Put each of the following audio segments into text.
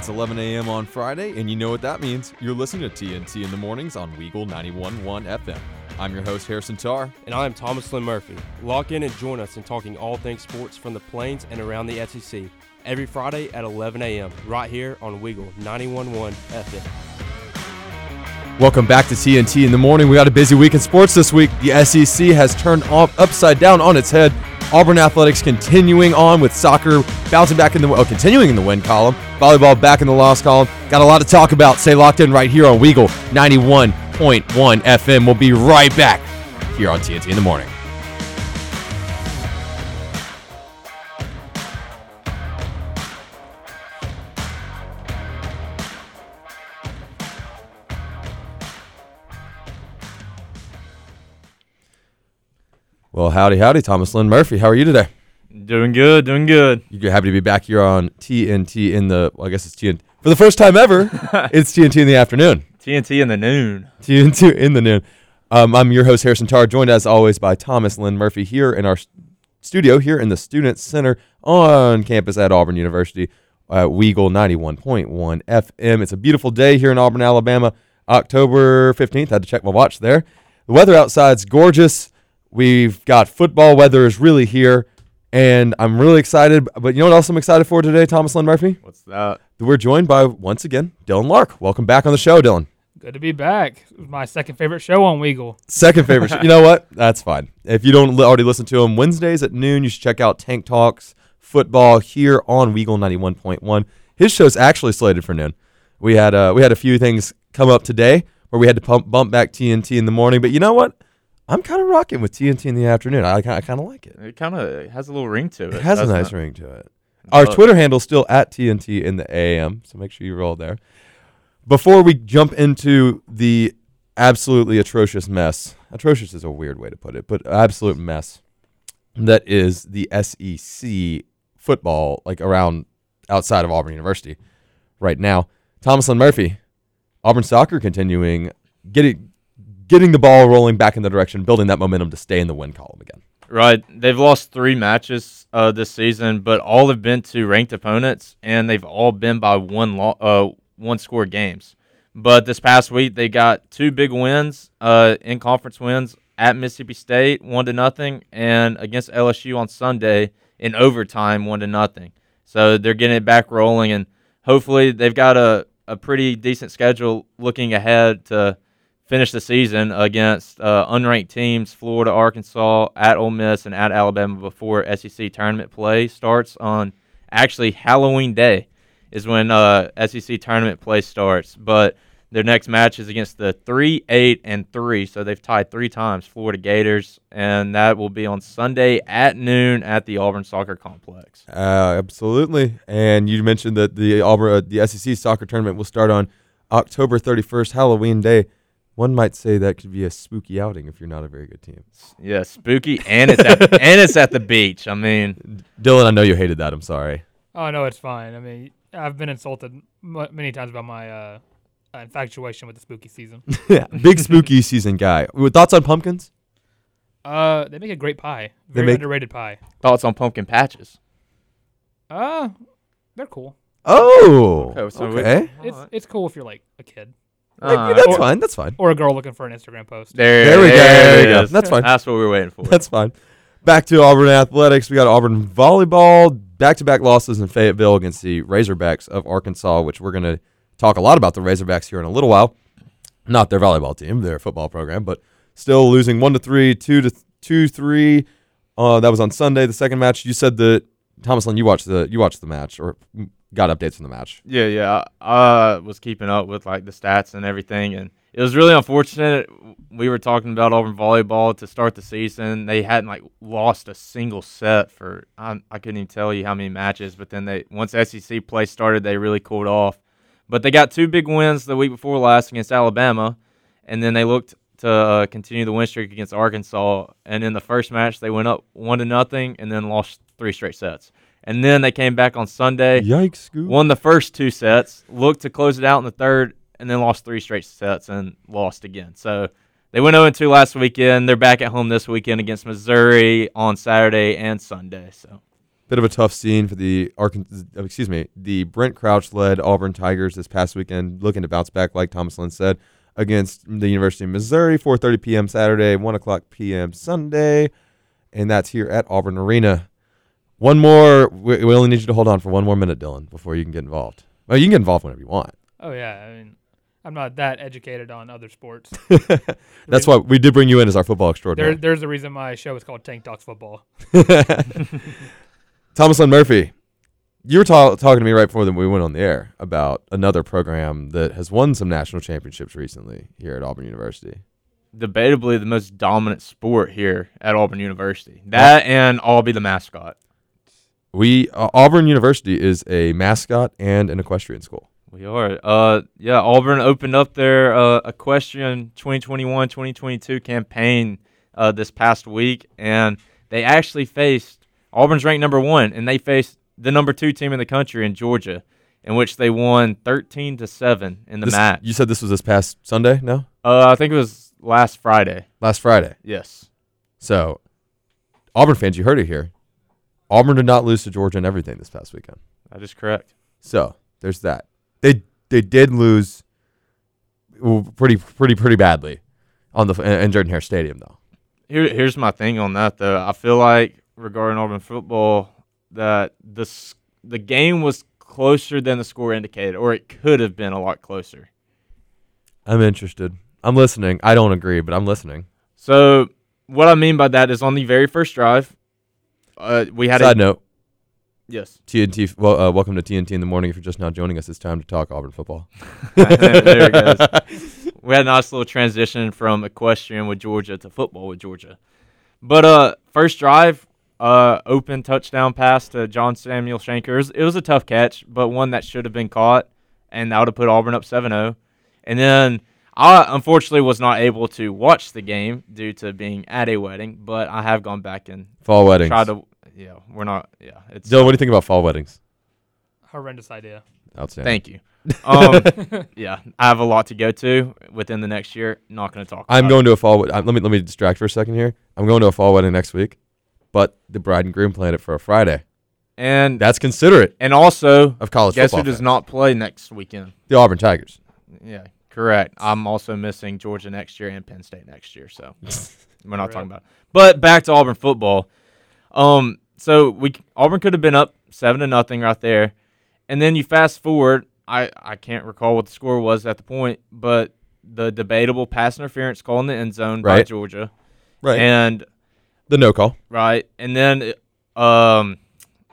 It's 11 a.m. on Friday, and you know what that means. You're listening to TNT in the mornings on Weagle 91.1 FM. I'm your host, Harrison Tarr. And I'm Thomas Lynn Murphy. Lock in and join us in talking all things sports from the plains and around the SEC every Friday at 11 a.m. right here on Weagle 91.1 FM. Welcome back to TNT in the morning. We got a busy week in sports this week. The SEC has turned up, upside down on its head. Auburn athletics continuing on with soccer bouncing back in the oh, continuing in the win column. Volleyball back in the loss column. Got a lot to talk about. Stay locked in right here on Weagle 91.1 FM. We'll be right back here on TNT in the morning. Well, howdy, howdy, Thomas Lynn Murphy. How are you today? Doing good, doing good. You're happy to be back here on TNT in the, well, I guess it's TNT. For the first time ever, it's TNT in the afternoon. TNT in the noon. TNT in the noon. Um, I'm your host, Harrison Tarr, joined as always by Thomas Lynn Murphy here in our studio, here in the Student Center on campus at Auburn University, uh, Weagle 91.1 FM. It's a beautiful day here in Auburn, Alabama, October 15th. I had to check my watch there. The weather outside's gorgeous. We've got football weather is really here, and I'm really excited. But you know what else I'm excited for today, Thomas Lynn Murphy? What's that? We're joined by, once again, Dylan Lark. Welcome back on the show, Dylan. Good to be back. It my second favorite show on Weagle. Second favorite show. You know what? That's fine. If you don't already listen to him, Wednesdays at noon, you should check out Tank Talks Football here on Weagle 91.1. His show's actually slated for noon. We had uh, we had a few things come up today where we had to pump, bump back TNT in the morning, but you know what? I'm kind of rocking with TNT in the afternoon. I, I kind of like it. It kind of has a little ring to it. It has a nice it? ring to it. Our Twitter handle's still at TNT in the AM, so make sure you roll there. Before we jump into the absolutely atrocious mess, atrocious is a weird way to put it, but absolute mess that is the SEC football, like around outside of Auburn University right now. Thomas Lynn Murphy, Auburn soccer continuing, getting getting the ball rolling back in the direction, building that momentum to stay in the win column again. Right. They've lost three matches uh, this season, but all have been to ranked opponents, and they've all been by one lo- uh, one score games. But this past week, they got two big wins, uh, in conference wins at Mississippi State, one to nothing, and against LSU on Sunday in overtime, one to nothing. So they're getting it back rolling, and hopefully they've got a, a pretty decent schedule looking ahead to finish the season against uh, unranked teams, Florida, Arkansas, at Ole Miss, and at Alabama before SEC tournament play starts on actually Halloween Day is when uh, SEC tournament play starts. But their next match is against the three, eight, and three, so they've tied three times Florida Gators, and that will be on Sunday at noon at the Auburn Soccer Complex. Uh, absolutely. And you mentioned that the Auburn, uh, the SEC soccer tournament will start on October 31st, Halloween Day. One might say that could be a spooky outing if you're not a very good team. Yeah, spooky, and it's at and it's at the beach. I mean, Dylan, I know you hated that. I'm sorry. Oh no, it's fine. I mean, I've been insulted m- many times about my uh, infatuation with the spooky season. yeah, big spooky season guy. With thoughts on pumpkins? Uh, they make a great pie. They Very make- underrated pie. thoughts on pumpkin patches? Uh, they're cool. Oh, Okay, so okay. It's it's cool if you're like a kid Like, Uh, that's or- fine. That's fine. or a girl looking for an Instagram post. There, There we go, there there we go. That's fine. That's what we were waiting for. That's fine. Back to Auburn athletics. We got Auburn volleyball back-to-back losses in Fayetteville against the Razorbacks of Arkansas, which we're going to talk a lot about the Razorbacks here in a little while. Not their volleyball team, their football program, but still losing one to three, two to two three. Uh, that was on Sunday. The second match, you said that Thomas Lynn, you watched the you watched the match or got updates from the match. Yeah, yeah. I was keeping up with like the stats and everything, and it was really unfortunate. We were talking about Auburn volleyball to start the season. They hadn't like lost a single set for I, I couldn't even tell you how many matches. But then they once SEC play started, they really cooled off. But they got two big wins the week before last against Alabama, and then they looked to uh, continue the win streak against Arkansas. And in the first match, they went up one to nothing, and then lost three straight sets. And then they came back on Sunday Yikes! Scoop. won the first two sets, looked to close it out in the third, and then lost three straight sets and lost again. So they went 0 2 last weekend. They're back at home this weekend against Missouri on Saturday and Sunday. So bit of a tough scene for the Arkansas, uh, excuse me, the Brent Crouch led Auburn Tigers this past weekend, looking to bounce back, like Thomas Lynn said, against the University of Missouri, 4:30 p.m. Saturday, 1 o'clock p.m. Sunday, and that's here at Auburn Arena. One more, we, we only need you to hold on for one more minute, Dylan, before you can get involved. Well, you can get involved whenever you want. Oh yeah, I mean, I'm not that educated on other sports. That's why we did bring you in as our football There, extraordinary. there's a reason my show is called Tank Talks Football. Thomas Lynn Murphy, you were ta- talking to me right before we went on the air about another program that has won some national championships recently here at Auburn University. Debatably the most dominant sport here at Auburn University. That and I'll be the mascot. We uh, Auburn University is a mascot and an equestrian school. We are. Uh, yeah, Auburn opened up their uh, equestrian 2021-2022 campaign uh, this past week, and they actually faced Auburn's ranked number one, and they faced the number two team in the country in Georgia, in which they won 13 to seven in the This- match. You said this was this past Sunday? No, Uh, I think it was last Friday. last Friday. Yes. So, Auburn fans, you heard it here. Auburn did not lose to Georgia and everything this past weekend. That is correct. So there's that. They they did lose pretty pretty pretty badly on the in Jordan Hare Stadium though. Here, here's my thing on that though. I feel like regarding Auburn football that the the game was closer than the score indicated, or it could have been a lot closer. I'm interested. I'm listening. I don't agree, but I'm listening. So what I mean by that is on the very first drive, uh, we had Side a note: yes. TNT. Well, uh, welcome to TNT in the morning. If you're just now joining us, it's time to talk Auburn football. there it goes. We had a nice little transition from equestrian with Georgia to football with Georgia. But uh, first drive, uh, open touchdown pass to John Samuel Shenker. It was, it was a tough catch, but one that should have been caught, and that would have put Auburn up 7-0. And then I unfortunately was not able to watch the game due to being at a wedding, but I have gone back and Fall weddings. tried to. Yeah, we're not. Yeah, it's. Dylan, what do you think about fall weddings? Horrendous idea. Outstanding. Thank you. Um, yeah, I have a lot to go to within the next year. Not going to talk. I'm about going to a fall. wed- uh, Let me let me distract for a second here. I'm going to a fall wedding next week, but the bride and groom planned it for a Friday. and That's considerate and also of college guess who football. does fans. not play next weekend? The Auburn Tigers. Yeah, correct. I'm also missing Georgia next year and Penn State next year, so we're not For talking about. It. But back to Auburn football. Um, so we Auburn could have been up seven to nothing right there, and then you fast forward. I I can't recall what the score was at the point, but the debatable pass interference call in the end zone by Georgia, Right. and the no call. right? And then um,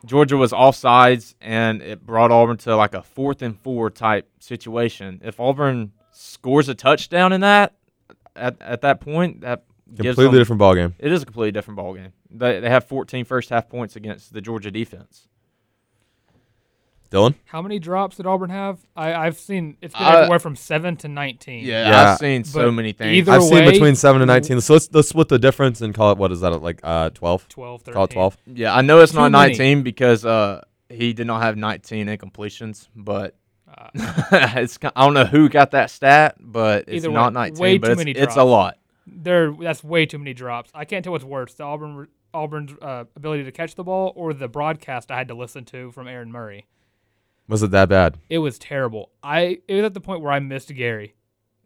Georgia was offsides, and it brought Auburn to like a fourth and four type situation. If Auburn scores a touchdown in that at, at that point, that Completely them, different ball game. It is a completely different ball game. They they have 14 first half points against the Georgia defense. Dylan. How many drops did Auburn have? I, I've seen it's been Uh, everywhere from seven to nineteen. Yeah, I've seen so many things. either I've seen between seven and nineteen. So let's let's split the difference and call it what is that like uh 12? 12, 13. Call it twelve. yeah, I know it's Too not many. 19 because uh he did not have 19 incompletions, but Uh, it's I don't know who got that stat, but it's Either way, not 19, way but too it's, many it's a lot. There, that's way too many drops. I can't tell what's worse: the Auburn Auburn's uh, ability to catch the ball, or the broadcast I had to listen to from Aaron Murray. Was it that bad? It was terrible. I it was at the point where I missed Gary.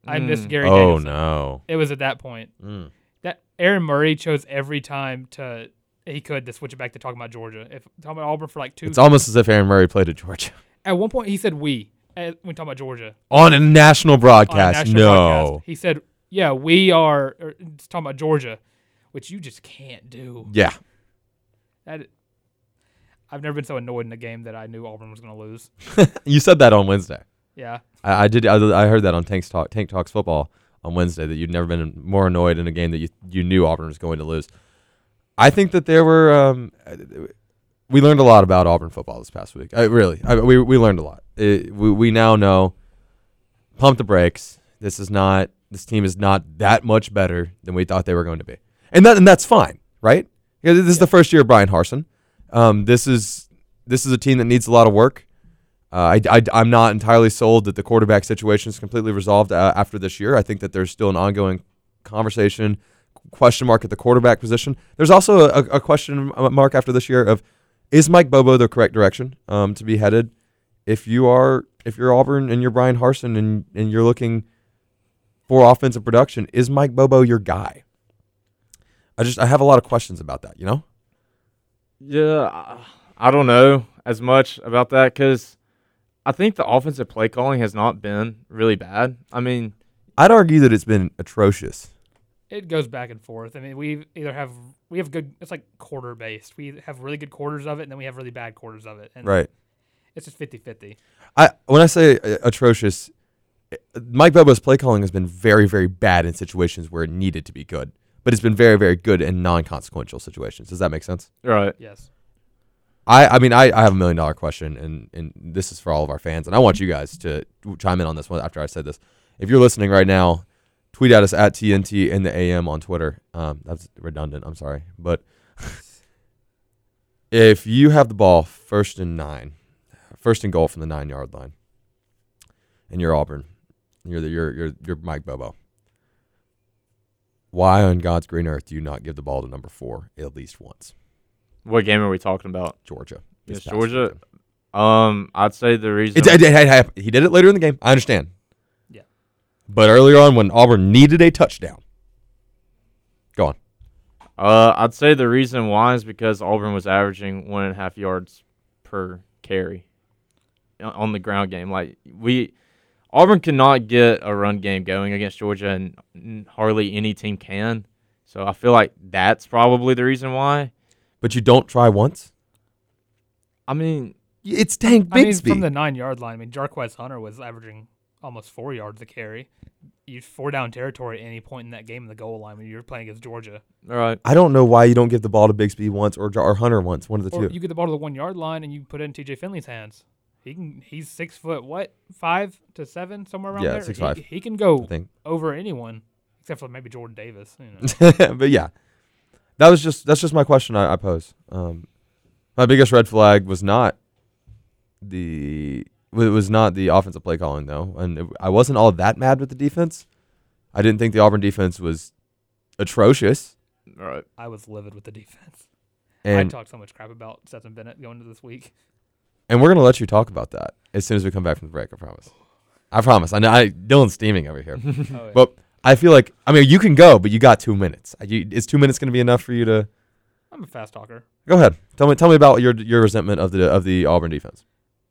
I missed Mm. Gary. Oh Danielson. no. It was at that point Mm. that Aaron Murray chose every time to he could to switch it back to talking about Georgia. If talking about Auburn for like two. It's almost as if Aaron Murray played at Georgia at one point, he said "we" when talking about Georgia. on a national on a broadcast. national no. broadcast. He said, "Yeah, we are." It's talking about Georgia, which you just can't do. Yeah. That I've never been so annoyed in a game that I knew Auburn was going to lose. You said that on Wednesday. Yeah, I, I did. I, I heard that on Tanks Talk, Tank Talks football on Wednesday that you'd never been more annoyed in a game that you you knew Auburn was going to lose. I think that there were. Um, we learned a lot about Auburn football this past week. I, really, I, we we learned a lot. It, we we now know. Pump the brakes. This is not. This team is not that much better than we thought they were going to be, and that and that's fine, right? This is the first year of Bryan Harsin. Um, this is this is a team that needs a lot of work. Uh, I, I, am not entirely sold that the quarterback situation is completely resolved uh, after this year. I think that there's still an ongoing conversation, question mark at the quarterback position. There's also a, a question mark after this year of is Mike Bobo the correct direction um, to be headed? If you are, if you're Auburn and you're Bryan Harsin and and you're looking for offensive production, is Mike Bobo your guy? I just I have a lot of questions about that. You know, Yeah, I- I don't know as much about that because I think the offensive play calling has not been really bad. I mean, I'd argue that it's been atrocious. It goes back and forth. I mean, we either have we have good. It's like quarter based. We have really good quarters of it, and then we have really bad quarters of it. And Right. It's just 50-50. I when I say uh, atrocious, Mike Bobo's play calling has been very very bad in situations where it needed to be good, but it's been very very good in non-consequential situations. Does that make sense? right? Yes. I, I mean, I, I have a million dollar question, and, and this is for all of our fans, and I want you guys to chime in on this one after I said this. If you're listening right now, tweet at us at TNT in the AM on Twitter. Um, that's redundant. I'm sorry, but if you have the ball first and nine, first and goal from the nine yard line, and you're Auburn, you're the, you're you're you're Mike Bobo. Why on God's green earth do you not give the ball to number four at least once? What game are we talking about? Georgia. Yes, Georgia. Um, I'd say the reason. It, it, it, it- he did it later in the game. I understand. Yeah. But earlier on, when Auburn needed a touchdown, go on. Uh, I'd say the reason why is because Auburn was averaging one and a half yards per carry on the ground game. Like we, Auburn cannot get a run game going against Georgia, and hardly any team can. So I feel like that's probably the reason why. But you don't try once. I mean, It's Tank I mean, Bigsby. from the nine yard line, I mean, Jarquez Hunter was averaging almost four yards a carry. You four down territory at any point in that game in the goal line when you're playing against Georgia. all right, I don't know why you don't give the ball to Bigsby once or, or Hunter once. One of the Or two. you get the ball to the one yard line and you put it in TJ Finley's hands. He can. He's six foot what five to seven somewhere around Yeah, there. six he, five. He can go think. over anyone except for maybe Jordan Davis. You know. but yeah, that was just that's just my question I, I pose. Um, my biggest red flag was not the it was not the offensive play calling though, and it, I wasn't all that mad with the defense. I didn't think the Auburn defense was atrocious, all right. I was livid with the defense. and I talked so much crap about Stetson Bennett going into this week. And we're gonna let you talk about that as soon as we come back from the break. I promise. I promise. I know I, Dylan's steaming over here. Oh, yeah. But I feel like I mean you can go, but you got two minutes. You, is two minutes going to be enough for you to I'm a fast talker. go ahead? Tell me, tell me about your your resentment of the of the Auburn defense.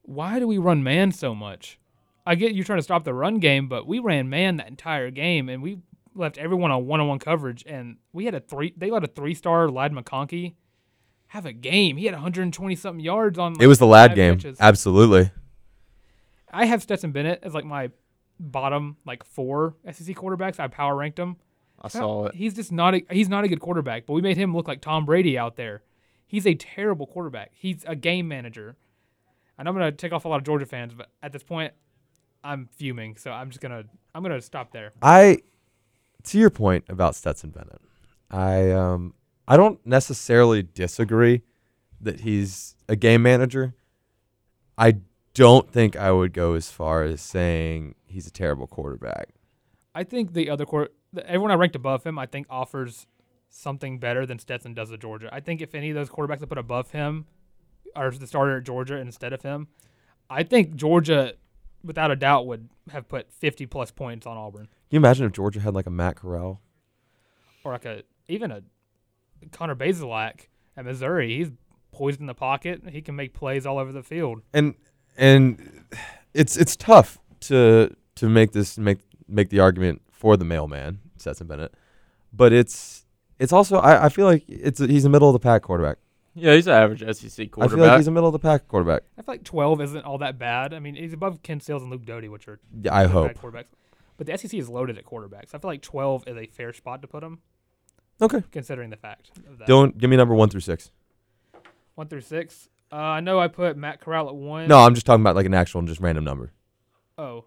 Why do we run man so much? I get you trying to stop the run game, but we ran man that entire game, and we left everyone on one-on-one coverage. And we had a three. They let a three-star Ladd McConkey have a game. He had 120 something yards on. It was the lad game, catches. absolutely. I have Stetson Bennett as like my bottom like four SEC quarterbacks. I power ranked him. I saw it. He's just not a he's not a good quarterback, but we made him look like Tom Brady out there. He's a terrible quarterback. He's a game manager. And I'm gonna take off a lot of Georgia fans, but at this point, I'm fuming. So I'm just gonna I'm gonna stop there. I, to your point about Stetson Bennett, I um I don't necessarily disagree that he's a game manager. I don't think I would go as far as saying he's a terrible quarterback. I think the other court, everyone I ranked above him, I think offers something better than Stetson does at Georgia. I think if any of those quarterbacks I put above him are the starter at Georgia instead of him, I think Georgia, without a doubt, would have put 50 plus points on Auburn. Can you imagine if Georgia had like a Matt Corral? or like a even a Connor Bazelak at Missouri. He's poised in the pocket. He can make plays all over the field. and and it's it's tough to to make this make make the argument for the mailman Stetson Bennett, but it's it's also I, I feel like it's a, he's a middle of the pack quarterback. Yeah, he's an average SEC quarterback. I feel like quarterback. he's a middle of the pack quarterback. I feel like 12 isn't all that bad. I mean, he's above Ken Seals and Luke Doty, which are Yeah, I hope. quarterbacks. But the SEC is loaded at quarterbacks. I feel like 12 is a fair spot to put him, Okay, considering the fact of that. Dylan, give me number one through six. One through six. Uh, I know I put Matt Corral at one. No, I'm just talking about like an actual and just random number. Oh.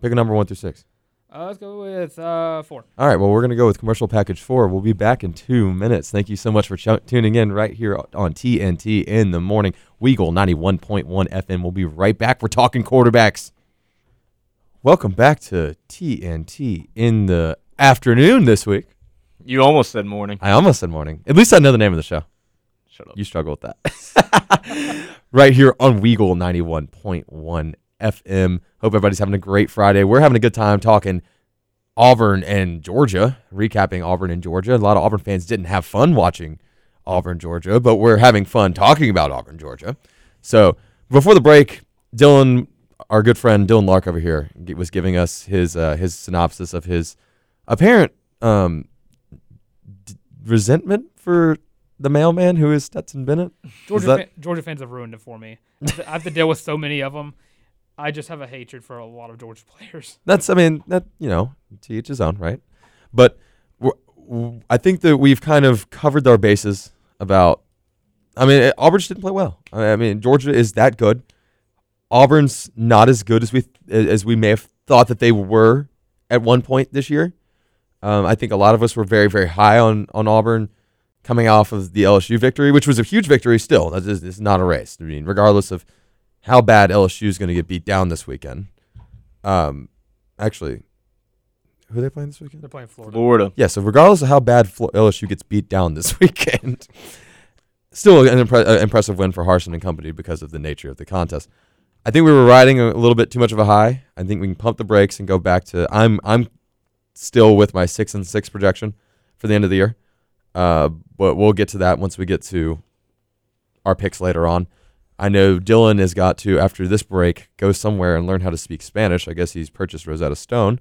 Pick a number one through six. Uh, let's go with uh, four. All right, well, we're going to go with commercial package four. We'll be back in two minutes. Thank you so much for ch- tuning in right here on TNT in the morning. Weagle 91.1 FM. We'll be right back. We're talking quarterbacks. Welcome back to TNT in the afternoon this week. You almost said morning. I almost said morning. At least I know the name of the show. Shut up. You struggle with that. right here on Weagle 91.1 FM. Hope everybody's having a great Friday. We're having a good time talking Auburn and Georgia, recapping Auburn and Georgia. A lot of Auburn fans didn't have fun watching Auburn, Georgia, but we're having fun talking about Auburn, Georgia. So before the break, Dylan, our good friend Dylan Lark over here, was giving us his uh, his synopsis of his apparent um, resentment for the mailman who is Stetson Bennett. Georgia that- fan, Georgia fans have ruined it for me. I have to- I have to deal with so many of them. I just have a hatred for a lot of Georgia players. That's, I mean, that you know, to each his own, right? But I think that we've kind of covered our bases about. I mean, eh, Auburn just didn't play well. I I mean, Georgia is that good. Auburn's not as good as we eh, as we may have thought that they were at one point this year. Um, I think a lot of us were very, very high on on Auburn coming off of the LSU victory, which was a huge victory. Still, that is it's not a race. I mean, regardless of how bad LSU is going to get beat down this weekend. Um, actually, who are they playing this weekend? They're playing Florida. Florida. Yeah, so regardless of how bad Flo- LSU gets beat down this weekend, still an impre- uh, impressive win for Harsin and company because of the nature of the contest. I think we were riding a little bit too much of a high. I think we can pump the brakes and go back to I'm I'm still with my six and six projection for the end of the year, uh, but we'll get to that once we get to our picks later on. I know Dylan has got to after this break go somewhere and learn how to speak Spanish. I guess he's purchased Rosetta Stone.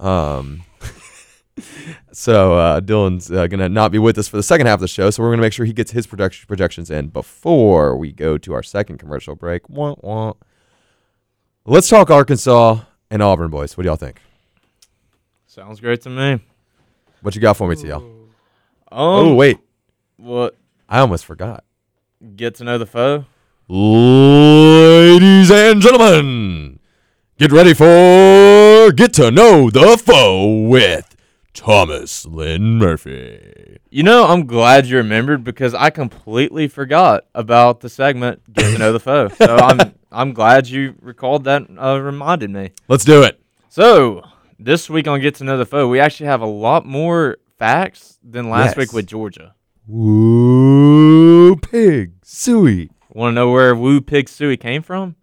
Um, so uh, Dylan's uh, gonna not be with us for the second half of the show, so we're gonna make sure he gets his production projections in before we go to our second commercial break. Wah, wah. Let's talk Arkansas and Auburn, boys. What do y'all think? Sounds great to me. What you got for me, TL? Um, Oh wait, what? I almost forgot. Get to know the foe. Ladies and gentlemen, get ready for Get to Know the Foe with Thomas Lynn Murphy. You know, I'm glad you remembered because I completely forgot about the segment "Get to Know the Foe." So I'm I'm glad you recalled that. Uh, reminded me. Let's do it. So this week on "Get to Know the Foe," we actually have a lot more facts than last Yes. week with Georgia. Woo pig suey. Want to know where Woo Pig Suey came from?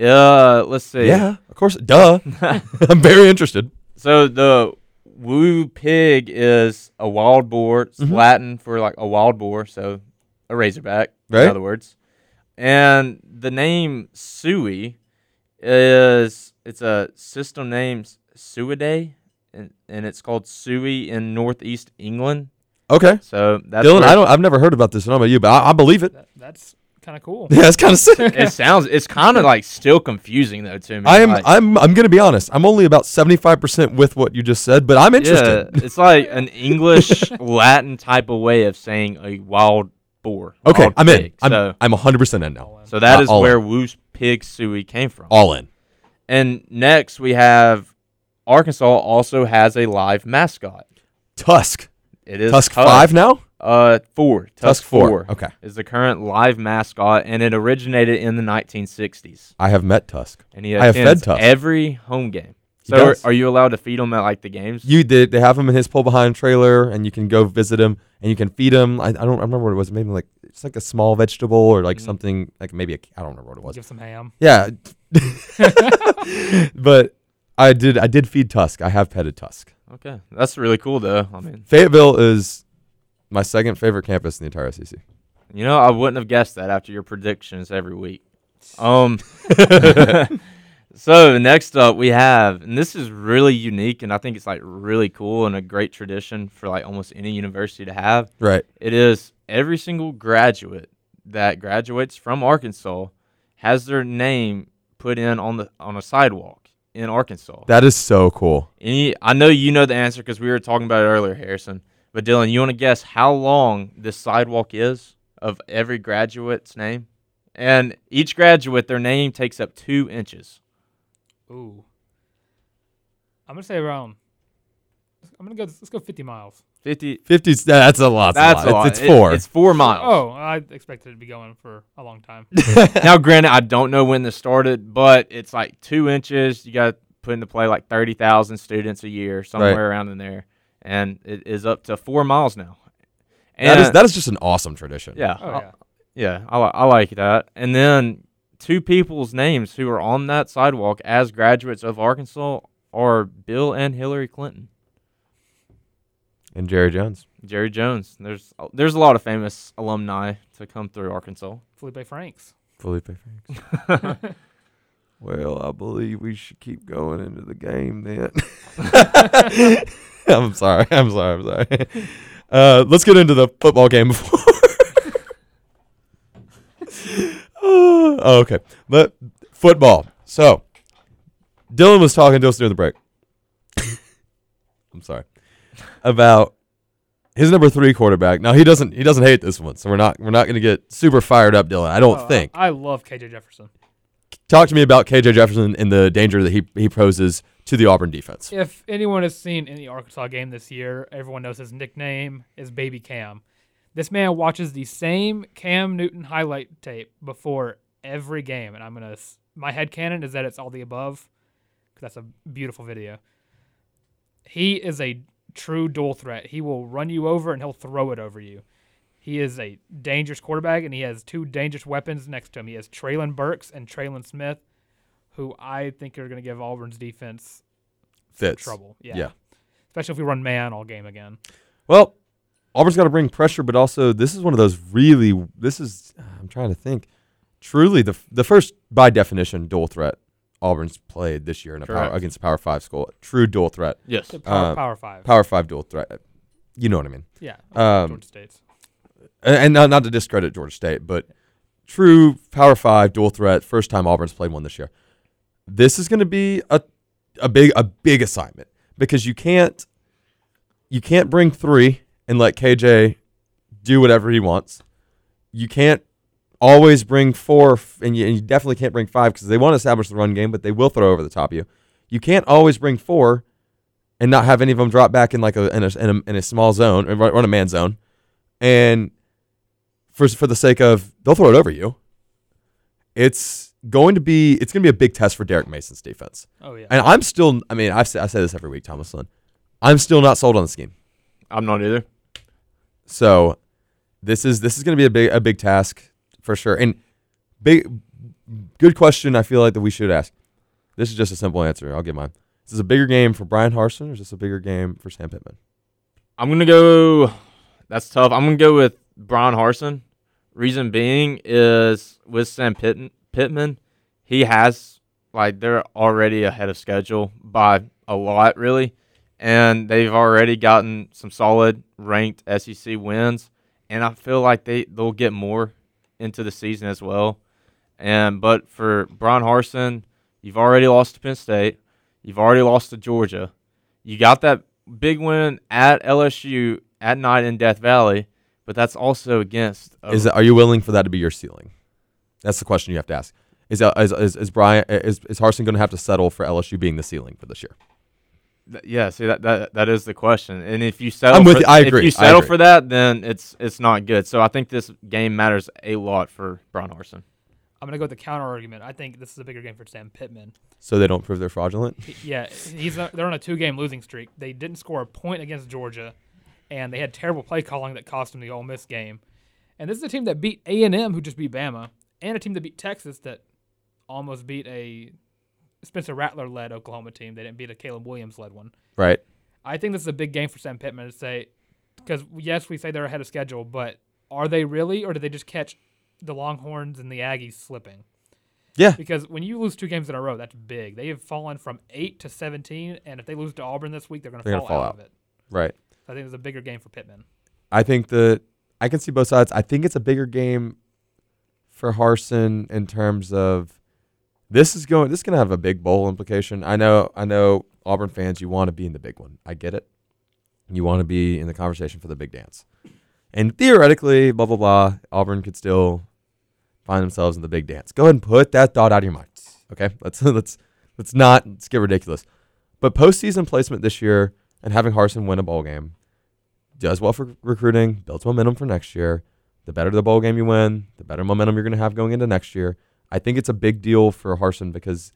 Uh, let's see. Yeah, of course. Duh. I'm very interested. So the Woo Pig is a wild boar. It's Mhm. Latin for like a wild boar, so a razorback, Right. in other words. And the name Suey is it's a system name Suidae, and, and it's called Suey in northeast England. Okay. So that's Dylan, I don't. I've never heard about this. I don't know about you, but I, I believe it. That, that's kind of cool. Yeah, it's kind of sick. It sounds. It's kind of like still confusing though to me. I am. like- I'm. I'm gonna be honest. I'm only about 75 percent with what you just said, but I'm interested. Yeah, it's like an English Latin type of way of saying a wild boar. Okay, wild I'm in. pig. I'm. so, I'm 100 percent in now. In. so that Uh, is all where Woo's pig suey came from. All in. And next we have Arkansas also has a live mascot. Tusk. It is Tusk five now. Uh, four. Tusk, Tusk four. Okay. is the current live mascot, and it originated in the 1960s. I have met Tusk. And he I have fed attends Tusk. every home game. So are, are you allowed to feed him at like the games? You did. They have him in his pull behind trailer, and you can go visit him, and you can feed him. I, I don't remember what it was. Maybe like it's like a small vegetable or like Mhm. something like maybe a, I don't remember what it was. Give some ham. Yeah, but I did. I did feed Tusk. I have petted Tusk. Okay, that's really cool though. I mean, Fayetteville is my second favorite campus in the entire SEC. You know, I wouldn't have guessed that after your predictions every week. Um So next up we have and this is really unique and I think it's like really cool and a great tradition for like almost any university to have. Right. It is every single graduate that graduates from Arkansas has their name put in on the on a sidewalk in Arkansas. That is so cool. Any, I know you know the answer because we were talking about it earlier, Harrison. But Dylan, you want to guess how long this sidewalk is of every graduate's name? And each graduate, their name takes up two inches. Ooh. I'm gonna say around. I'm gonna go. Let's go 50 miles. Fifty. 50, that's a lot. That's a lot. a lot. It's, It- four. it's four miles. Oh, I expected it to be going for a long time. now, granted, I don't know when this started, but it's like two inches. You got to put into play like thirty thousand students a year, somewhere around in there, and it is up to four miles now. And that is that is just an awesome tradition. yeah, Oh I- yeah. yeah, I, I like that. And then two people's names who are on that sidewalk as graduates of Arkansas are Bill and Hillary Clinton. And Jerry Jones. Jerry Jones. There's there's a lot of famous alumni to come through Arkansas. Feleipe Franks. Feleipe Franks. well, I believe we should keep going into the game then. I'm sorry. I'm sorry. I'm sorry. Uh, let's get into the football game before. oh, okay. But football. So, Dylan was talking to us during the break. I'm sorry about his number three quarterback. Now he doesn't he doesn't hate this one, so we're not we're not going to get super fired up, Dylan. I don't Oh, think. I, love KJ Jefferson. Talk to me about KJ Jefferson and the danger that he he poses to the Auburn defense. If anyone has seen any Arkansas game this year, everyone knows his nickname is Baby Cam. This man watches the same Cam Newton highlight tape before every game, and I'm gonna. My head canon is that it's all the above, because that's a beautiful video. He is a true dual threat. He will run you over and he'll throw it over you. He is a dangerous quarterback, and he has two dangerous weapons next to him. He has Treylon Burks and Trelon Smith, who I think are going to give Auburn's defense Fits. trouble. Yeah. Yeah. Especially if we run man all game again. Well, Auburn's got to bring pressure, but also this is one of those really. This is I'm trying to think. Truly, the the first by definition dual threat Auburn's played this year in a power, against a Power Five school. True dual threat, Yes. The power, Uh, power five. Power Five dual threat. You know what I mean. yeah. um, Georgia State's. and and not, not to discredit Georgia State, but true Power Five dual threat. First time Auburn's played one this year. This is going to be a a big a big assignment because you can't you can't bring three and let KJ do whatever he wants. You can't always bring four, and you, and you definitely can't bring five because they want to establish the run game, but they will throw over the top of you. You can't always bring four and not have any of them drop back in like a in a, in a, in a small zone or run run a man zone and for for the sake of they'll throw it over you. It's going to be it's going to be a big test for Derek Mason's defense, Oh yeah. and I'm still I mean I say, I say this every week, Thomas Lynn. I'm still not sold on the scheme. I'm not either. So this is this is going to be a big a big task for sure. And big good question I feel like that we should ask. This is just a simple answer. I'll give mine. Is this a bigger game for Bryan Harsin or is this a bigger game for Sam Pittman? I'm gonna go. That's tough. I'm gonna go with Bryan Harsin. Reason being is with Sam Pitt- Pittman, he has like they're already ahead of schedule by a lot, really, and they've already gotten some solid ranked SEC wins, and I feel like they they'll get more into the season as well. And but for Bryan Harsin, you've already lost to Penn State, you've already lost to Georgia, you got that big win at LSU at night in Death Valley, but that's also against a, Is that, are you willing for that to be your ceiling? That's the question you have to ask. Is that, is, is, is Bryan is, is Harsin going to have to settle for LSU being the ceiling for this year? Th- yeah. See that, that that is the question, and if you settle, I'm with for, you. I agree. If agree. you I settle agree. for that, then it's it's not good. So I think this game matters a lot for Bryan Harsin. I'm gonna go with the counter argument. I think this is a bigger game for Sam Pittman. So they don't prove they're fraudulent. Yeah, he's a, they're on a two game losing streak. They didn't score a point against Georgia, and they had terrible play calling that cost them the Ole Miss game. And this is a team that beat A and M, who just beat Bama, and a team that beat Texas that almost beat a Spencer Rattler led Oklahoma team. They didn't beat a Caleb Williams led one. Right. I think this is a big game for Sam Pittman to say, because yes, we say they're ahead of schedule, but are they really, or did they just catch the Longhorns and the Aggies slipping? Yeah. Because when you lose two games in a row, that's big. They have fallen from eight to seventeen, and if they lose to Auburn this week, they're going to fall, fall out, out. of it. Right. So I think it's a bigger game for Pittman. I think that I can see both sides. I think it's a bigger game for Harsin in terms of this is going this is going to have a big bowl implication. I know I know Auburn fans you want to be in the big one. I get it. You want to be in the conversation for the big dance. And theoretically, blah blah blah, Auburn could still find themselves in the big dance. Go ahead and put that thought out of your mind. Okay? Let's let's let's not let's get ridiculous. But postseason placement this year and having Harsin win a bowl game does well for recruiting, builds momentum for next year. The better the bowl game you win, the better momentum you're going to have going into next year. I think it's a big deal for Harsin because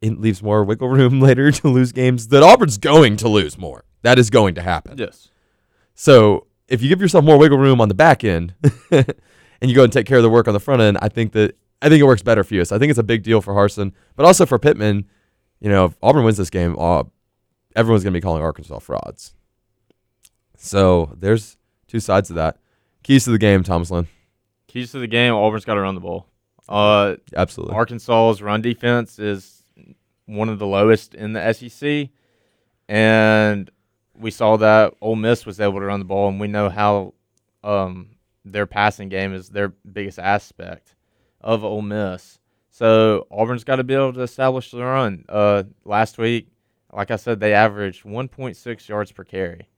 it leaves more wiggle room later to lose games that Auburn's going to lose more. That is going to happen. Yes. So if you give yourself more wiggle room on the back end and you go and take care of the work on the front end, I think that I think it works better for you. So I think it's a big deal for Harsin, but also for Pittman. You know, if Auburn wins this game, uh, everyone's going to be calling Arkansas frauds. So there's two sides to that. Keys to the game, Thomas Lynn. Keys to the game: Auburn's got to run the ball. Uh, Absolutely. Arkansas's run defense is one of the lowest in the SEC, and we saw that Ole Miss was able to run the ball, and we know how um, their passing game is their biggest aspect of Ole Miss. So Auburn's got to be able to establish the run. Uh, last week, like I said, they averaged 1.6 yards per carry.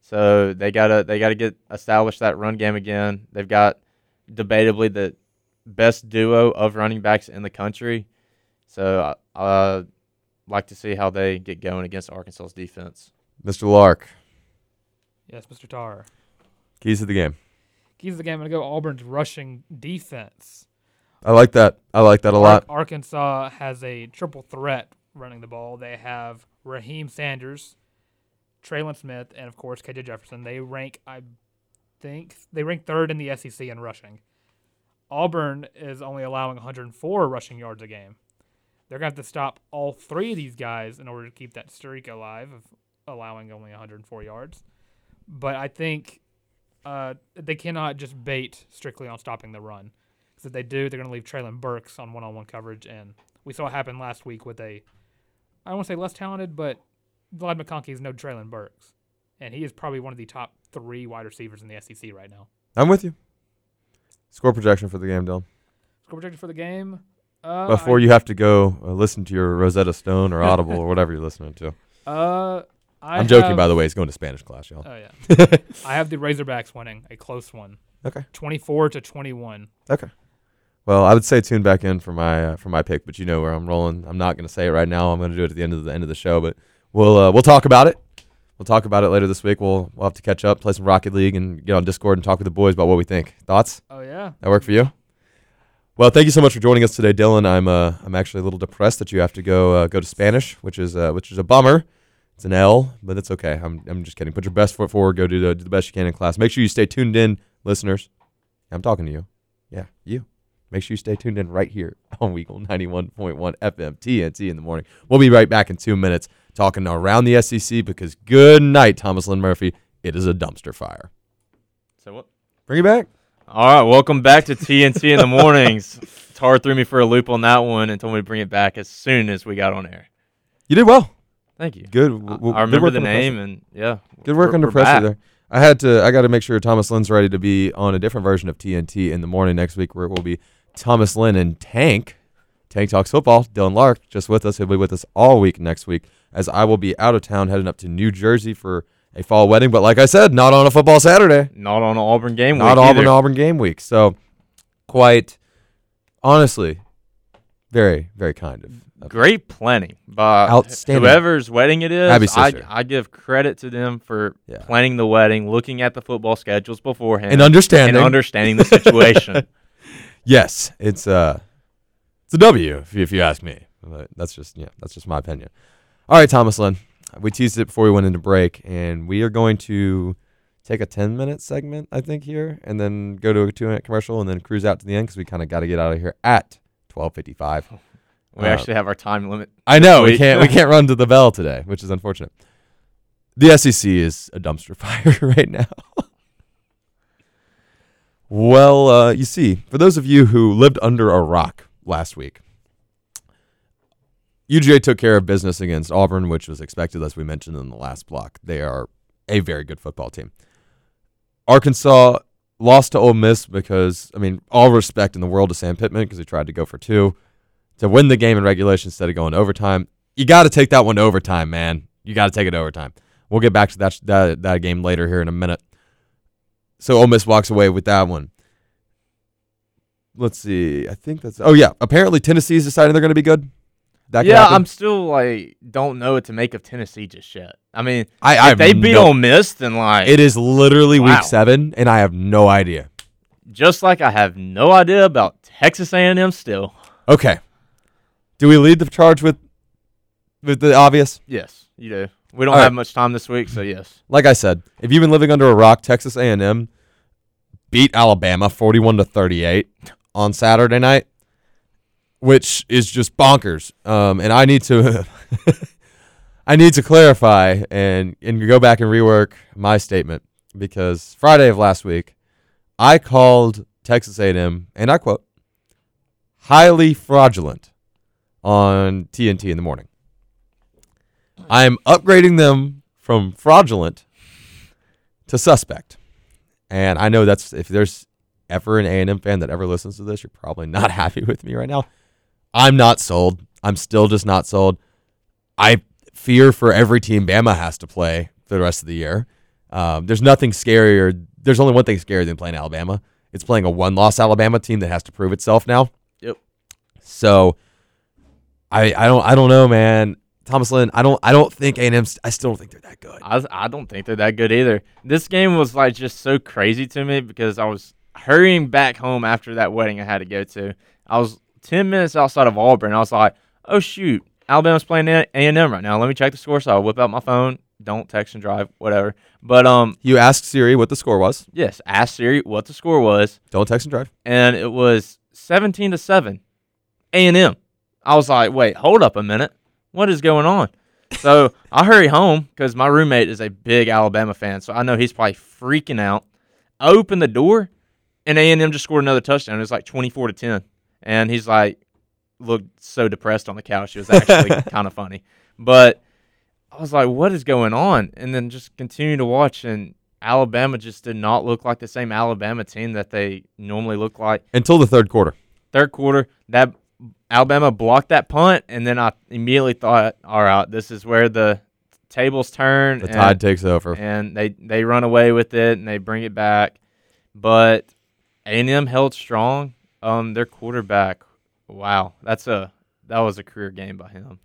So they gotta they gotta get establish that run game again. They've got debatably the best duo of running backs in the country. So I uh, like to see how they get going against Arkansas's defense. Mr. Lark, Yes, Mr. Tarr. keys to the game. Keys of the game. I'm gonna go Auburn's rushing defense. I like that. I like that a lot. Arkansas has a triple threat running the ball. They have Raheim Sanders, Trelon Smith, and of course KJ Jefferson. They rank, I think, they rank third in the SEC in rushing. Auburn is only allowing 104 rushing yards a game. They're gonna have to stop all three of these guys in order to keep that streak alive of allowing only 104 yards. But I think uh, they cannot just bait strictly on stopping the run. Because if they do, they're going to leave Treylon Burks on one-on-one coverage, and we saw it happen last week with a, I don't want to say less talented, but Ladd McConkey is no Treylon Burks, and he is probably one of the top three wide receivers in the SEC right now. I'm with you. Score projection for the game, Dylan. Score projection for the game. Uh, Before you have to go uh, listen to your Rosetta Stone or Audible or whatever you're listening to. I, uh, I I'm joking, by the way. He's going to Spanish class, y'all. Oh yeah, I have the Razorbacks winning a close one. Okay. 24 to 21. Okay. Well, I would say tune back in for my uh, for my pick, but you know where I'm rolling. I'm not going to say it right now. I'm going to do it at the end of the end of the show, but we'll uh, we'll talk about it. We'll talk about it later this week. We'll we'll have to catch up, play some Rocket League, and get on Discord and talk with the boys about what we think. Thoughts? Oh yeah. That work for you? Well, thank you so much for joining us today, Dylan. I'm uh, I'm actually a little depressed that you have to go uh, go to Spanish, which is uh, which is a bummer. It's an L, but it's okay. I'm I'm just kidding. Put your best foot forward. Go do the, do the best you can in class. Make sure you stay tuned in, listeners. I'm talking to you. Yeah, you. Make sure you stay tuned in right here on Weagle 91.1 FM TNT in the morning. We'll be right back in two minutes talking around the SEC because good night, Thomas Lynn Murphy. It is a dumpster fire. So what? Bring it back. All right, welcome back to TNT in the mornings. Tarr threw me for a loop on that one and told me to bring it back as soon as we got on air. You did well. Thank you. Good. I, W- w- I good remember work the under pressure. name and yeah. Good work under pressure back. there. I had to. I got to make sure Thomas Lynn's ready to be on a different version of TNT in the morning next week, where it will be Thomas Lynn and Tank. Tank talks football. Dylan Lark just with us. He'll be with us all week next week, as I will be out of town heading up to New Jersey for a fall wedding. But like I said, not on a football Saturday. Not on an Auburn game not week Not Auburn either. Auburn game week. So, quite honestly, very very kind of. of Great planning by Outstanding. whoever's wedding it is. I. I give credit to them for Yeah. planning the wedding, looking at the football schedules beforehand, and understanding. and understanding the situation. Yes, it's uh it's a W if you, if you ask me. But that's just yeah, that's just my opinion. All right, Thomas Lynn. We teased it before we went into break, and we are going to take a ten minute segment, I think, here, and then go to a two minute commercial, and then cruise out to the end because we kind of got to get out of here at twelve fifty five. we Uh, actually have our time limit. I know we can't we can't run to the bell today, which is unfortunate. The SEC is a dumpster fire right now. well, uh, you see, for those of you who lived under a rock last week, UGA took care of business against Auburn, which was expected, as we mentioned in the last block. They are a very good football team. Arkansas lost to Ole Miss because, I mean, all respect in the world to Sam Pittman because he tried to go for two to win the game in regulation instead of going overtime. You got to take that one to overtime, man. You got to take it overtime. We'll get back to that, that that game later here in a minute. So Ole Miss walks away with that one. Let's see. I think that's. Oh yeah. Apparently Tennessee's deciding they're going to be good. That yeah, happen. I'm still like don't know what to make of Tennessee just yet. I mean, I, I if they beat no- Ole Miss, then like It is literally Wow. week seven, and I have no idea. just like I have no idea about Texas A&M still. Okay. Do we lead the charge with with the obvious? Yes, you do. We don't All have right. much time this week, so yes. Like I said, if you've been living under a rock, Texas A&M beat Alabama 41 to 38 on Saturday night, which is just bonkers. Um, and I need to I need to clarify and and go back and rework my statement because Friday of last week I called Texas A&M and I quote highly fraudulent on TNT in the morning. I'm upgrading them from fraudulent to suspect. And I know that's if there's ever an A&M fan that ever listens to this, you're probably not happy with me right now. I'm not sold. I'm still just not sold. I fear for every team Bama has to play for the rest of the year. Um, there's nothing scarier. There's only one thing scarier than playing Alabama. It's playing a one-loss Alabama team that has to prove itself now. Yep. So, I I don't I don't know, man. Thomas Lynn, I don't I don't think A&M. I still don't think they're that good. I, I don't think they're that good either. This game was like just so crazy to me because I was hurrying back home after that wedding I had to go to. I was 10 minutes outside of Auburn. I was like, oh, shoot, Alabama's playing A and M right now. Let me check the score. So I whip out my phone. Don't text and drive, whatever. But um, You asked Siri what the score was. yes, ask Siri what the score was, Don't text and drive. and it was 17 to seven, A and M. I was like, wait, hold up a minute, what is going on? So I hurry home because my roommate is a big Alabama fan, so I know he's probably freaking out. I open the door, and A and M just scored another touchdown. It was like 24 to 10, and he's like, looked so depressed on the couch. It was actually kind of funny, but I was like, what is going on? And then just continue to watch, and Alabama just did not look like the same Alabama team that they normally look like. Until the third quarter. Third quarter, that Alabama blocked that punt, and then I immediately thought, all right, this is where the tables turn. The and, tide takes over. and they they run away with it and they bring it back. But A&M held strong. Um, their quarterback, wow, that's a that was a career game by him.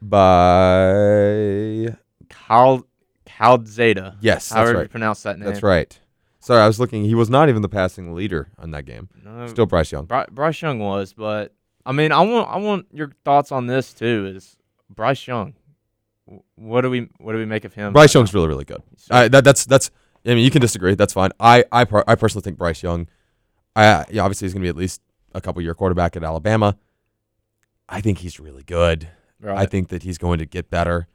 By Kyle Calzada, yes, that's however you right. pronounce that name. That's right. Sorry, I was looking. He was not even the passing leader on that game. No, Still Bryce Young. Bry- Bryce Young was, but I mean, I want I want your thoughts on this too. Is Bryce Young? What do we what do we make of him? Bryce Young's really, really good. I, that, that's that's. I mean, you can disagree. That's fine. I I, per- I personally think Bryce Young. I yeah, obviously he's going to be at least a couple year quarterback at Alabama. I think he's really good. right. I think that he's going to get better.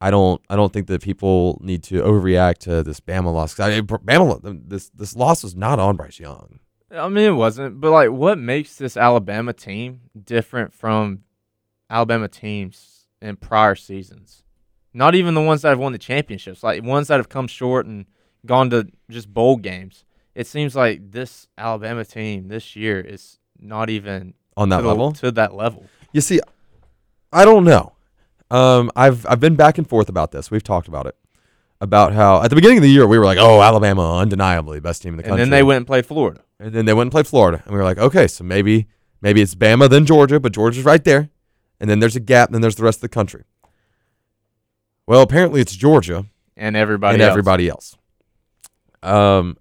I don't. I don't think that people need to overreact to this Bama loss. I, eh, Bama, this this loss was not on Bryce Young. I mean, it wasn't, but like, what makes this Alabama team different from Alabama teams in prior seasons? Not even the ones that have won the championships, like ones that have come short and gone to just bowl games. It seems like this Alabama team this year is not even On that to the- level, to that level. You see, I don't know. Um, I've I've been back and forth about this. We've talked about it. About how at the beginning of the year we were like, oh, Alabama, undeniably best team in the country. And then they went and played Florida. and then they went and played Florida, and we were like, okay, so maybe maybe it's Bama then Georgia, but Georgia's right there, and then there's a gap, and then there's the rest of the country. Well, apparently it's Georgia And everybody and else. everybody else. Um,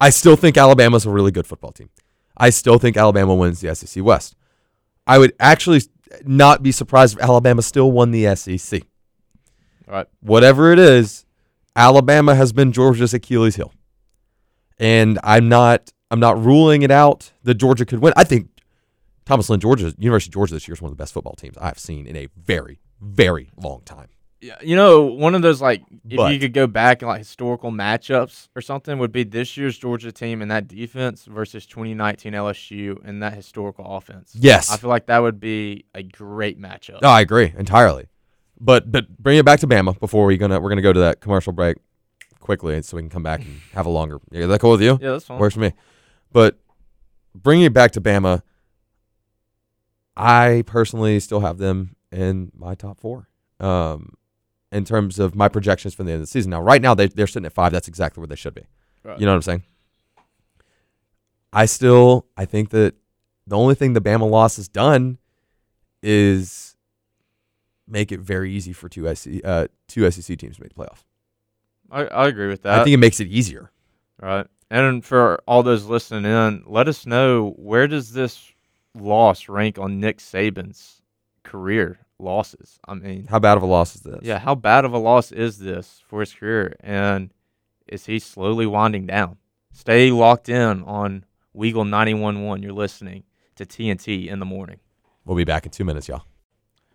I still think Alabama's a really good football team. I still think Alabama wins the SEC West. I would actually not be surprised if Alabama still won the SEC. Right. Whatever it is, Alabama has been Georgia's Achilles heel. And I'm not I'm not ruling it out that Georgia could win. I think Thomas Lynn, Georgia, University of Georgia this year is one of the best football teams I've seen in a very, very long time. Yeah, you know, one of those like if But- you could go back and like historical matchups or something would be this year's Georgia team and that defense versus 2019 LSU and that historical offense. Yes. I feel like that would be a great matchup. No, I agree entirely. But but bring it back to Bama before we gonna we're gonna go to that commercial break quickly, so we can come back and have a longer. Yeah, is that cool with you? Yeah, that's fine. Works for me. But bringing it back to Bama, I personally still have them in my top four. Um, in terms of my projections for the end of the season. Now, right now they they're sitting at five. That's exactly where they should be. Right. You know what I'm saying? I still I think that the only thing the Bama loss has done is make it very easy for two SEC uh, two SEC teams to make the playoff. I, I agree with that. I think it makes it easier. right. And for all those listening in, let us know where does this loss rank on Nick Saban's career? Losses. I mean, How bad of a loss is this? yeah, how bad of a loss is this for his career? And is he slowly winding down? Stay locked in on Weagle 91.1. You're listening to TNT in the morning. We'll be back in two minutes, y'all.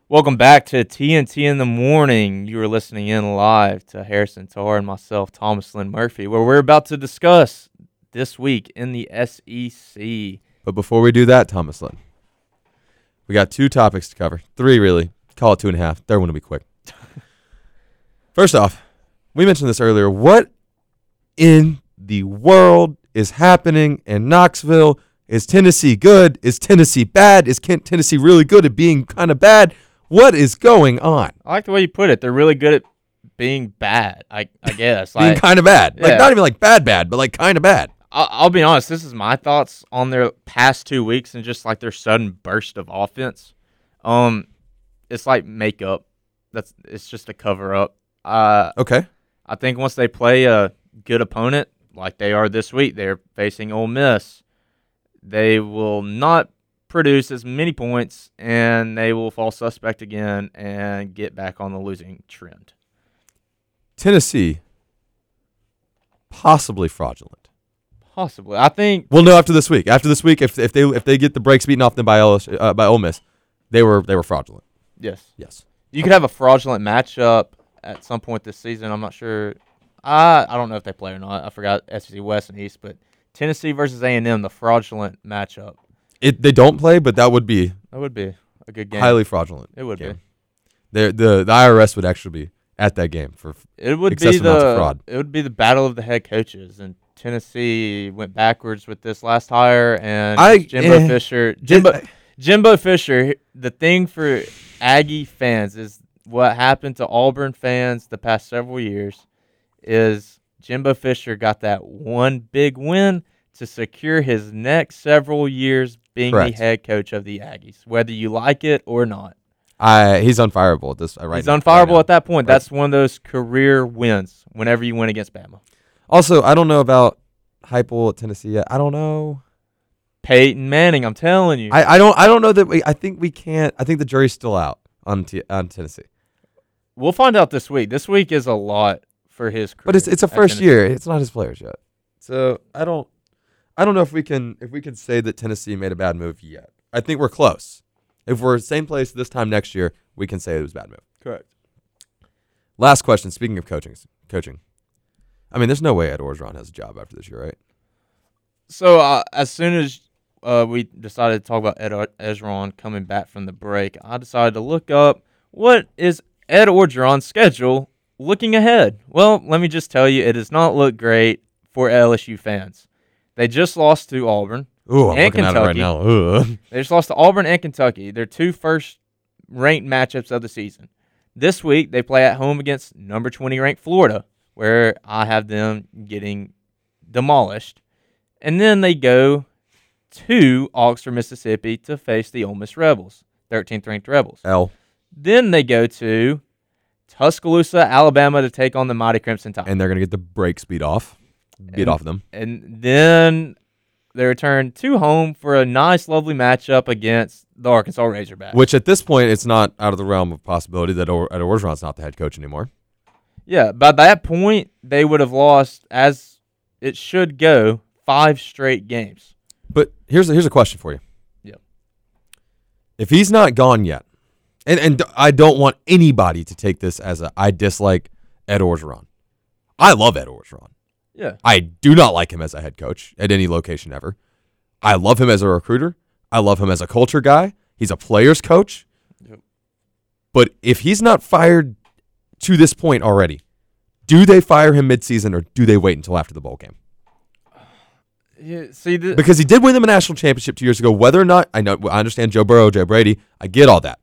Welcome back to TNT in the morning. You are listening in live to Harrison Tarr and myself, Thomas Lynn Murphy, where we're about to discuss this week in the SEC. But before we do that, Thomas Lynn, we got two topics to cover. Three, really. Call it two and a half. Third one will be quick. First off, we mentioned this earlier. What in the world is happening in Knoxville? Is Tennessee good? Is Tennessee bad? Is Kent Tennessee really good at being kind of bad? What is going on? I like the way you put it. They're really good at being bad, I, I guess. being like, kind of bad. Like not even like bad bad, but like kind of bad. I'll, I'll be honest. This is my thoughts on their past two weeks and just like their sudden burst of offense. Um, it's like makeup. That's it's just a cover up. Uh, Okay. I think once they play a good opponent like they are this week, they're facing Ole Miss. They will not produce as many points, and they will fall suspect again and get back on the losing trend. Tennessee possibly fraudulent. Possibly, I think. We'll know after this week. After this week, if if they if they get the brakes beaten off them by LSU, uh, by Ole Miss, they were they were fraudulent. Yes, Yes. you could have a fraudulent matchup at some point this season. I'm not sure. I I don't know if they play or not. I forgot SEC West and East, but Tennessee versus A and M, the fraudulent matchup. It they don't play, but that would be That would be a good game. highly fraudulent. it would game. be. They're- the the IRS would actually be at that game for It would be excessive amounts of the fraud. it would be the battle of the head coaches, and Tennessee went backwards with this last hire, and I- Jimbo eh, Fisher, Jim- Jimbo, Jimbo Fisher. The thing for Aggie fans is what happened to Auburn fans the past several years is Jimbo Fisher got that one big win to secure his next several years being Correct. the head coach of the Aggies, whether you like it or not. I he's unfireable at this uh, right He's now- right unfireable now. at that point. Right. That's one of those career wins whenever you win against Bama. Also, I don't know about Heupel at Tennessee yet. I don't know. Peyton Manning, I'm telling you. I, I don't I don't know that we. I think we can't. I think the jury's still out on T, on Tennessee. we'll find out this week. This week is a lot for his career. But it's it's a first year. It's not his players yet. So I don't I don't know if we can if we can say that Tennessee made a bad move yet. I think we're close. If we're same place this time next year, we can say it was a bad move. Correct. Last question. Speaking of coaching, coaching. I mean, there's no way Ed Orgeron has a job after this year, right? So uh, as soon as uh, we decided to talk about Ed Orgeron coming back from the break, I decided to look up what is Ed Orgeron's schedule looking ahead. Well, let me just tell you, it does not look great for LSU fans. They just lost to Auburn. Ooh, I'm And looking at it right Kentucky. now. Ugh. They just lost to Auburn and Kentucky. Their two first ranked matchups of the season. This week they play at home against number 20 ranked Florida, where I have them getting demolished. And then they go to Oxford, Mississippi to face the Ole Miss Rebels, 13th ranked Rebels. L. Then they go to Tuscaloosa, Alabama to take on the mighty Crimson Tide. And they're gonna get the break speed off, beat And- off them. and then they return to home for a nice, lovely matchup against the Arkansas Razorbacks. Which at this point, it's not out of the realm of possibility that Ed Orgeron's not the head coach anymore. Yeah, by that point, they would have lost, as it should go, five straight games. But here's a, here's a question for you. Yep. If he's not gone yet, and and I don't want anybody to take this as a I dislike Ed Orgeron. I love Ed Orgeron. Yeah. I do not like him as a head coach at any location ever. I love him as a recruiter. I love him as a culture guy. He's a player's coach. Yep. But if he's not fired to this point already, do they fire him midseason or do they wait until after the bowl game? Yeah, see, the, because he did win them a national championship two years ago. Whether or not I know, I understand Joe Burrow, Joe Brady. I get all that.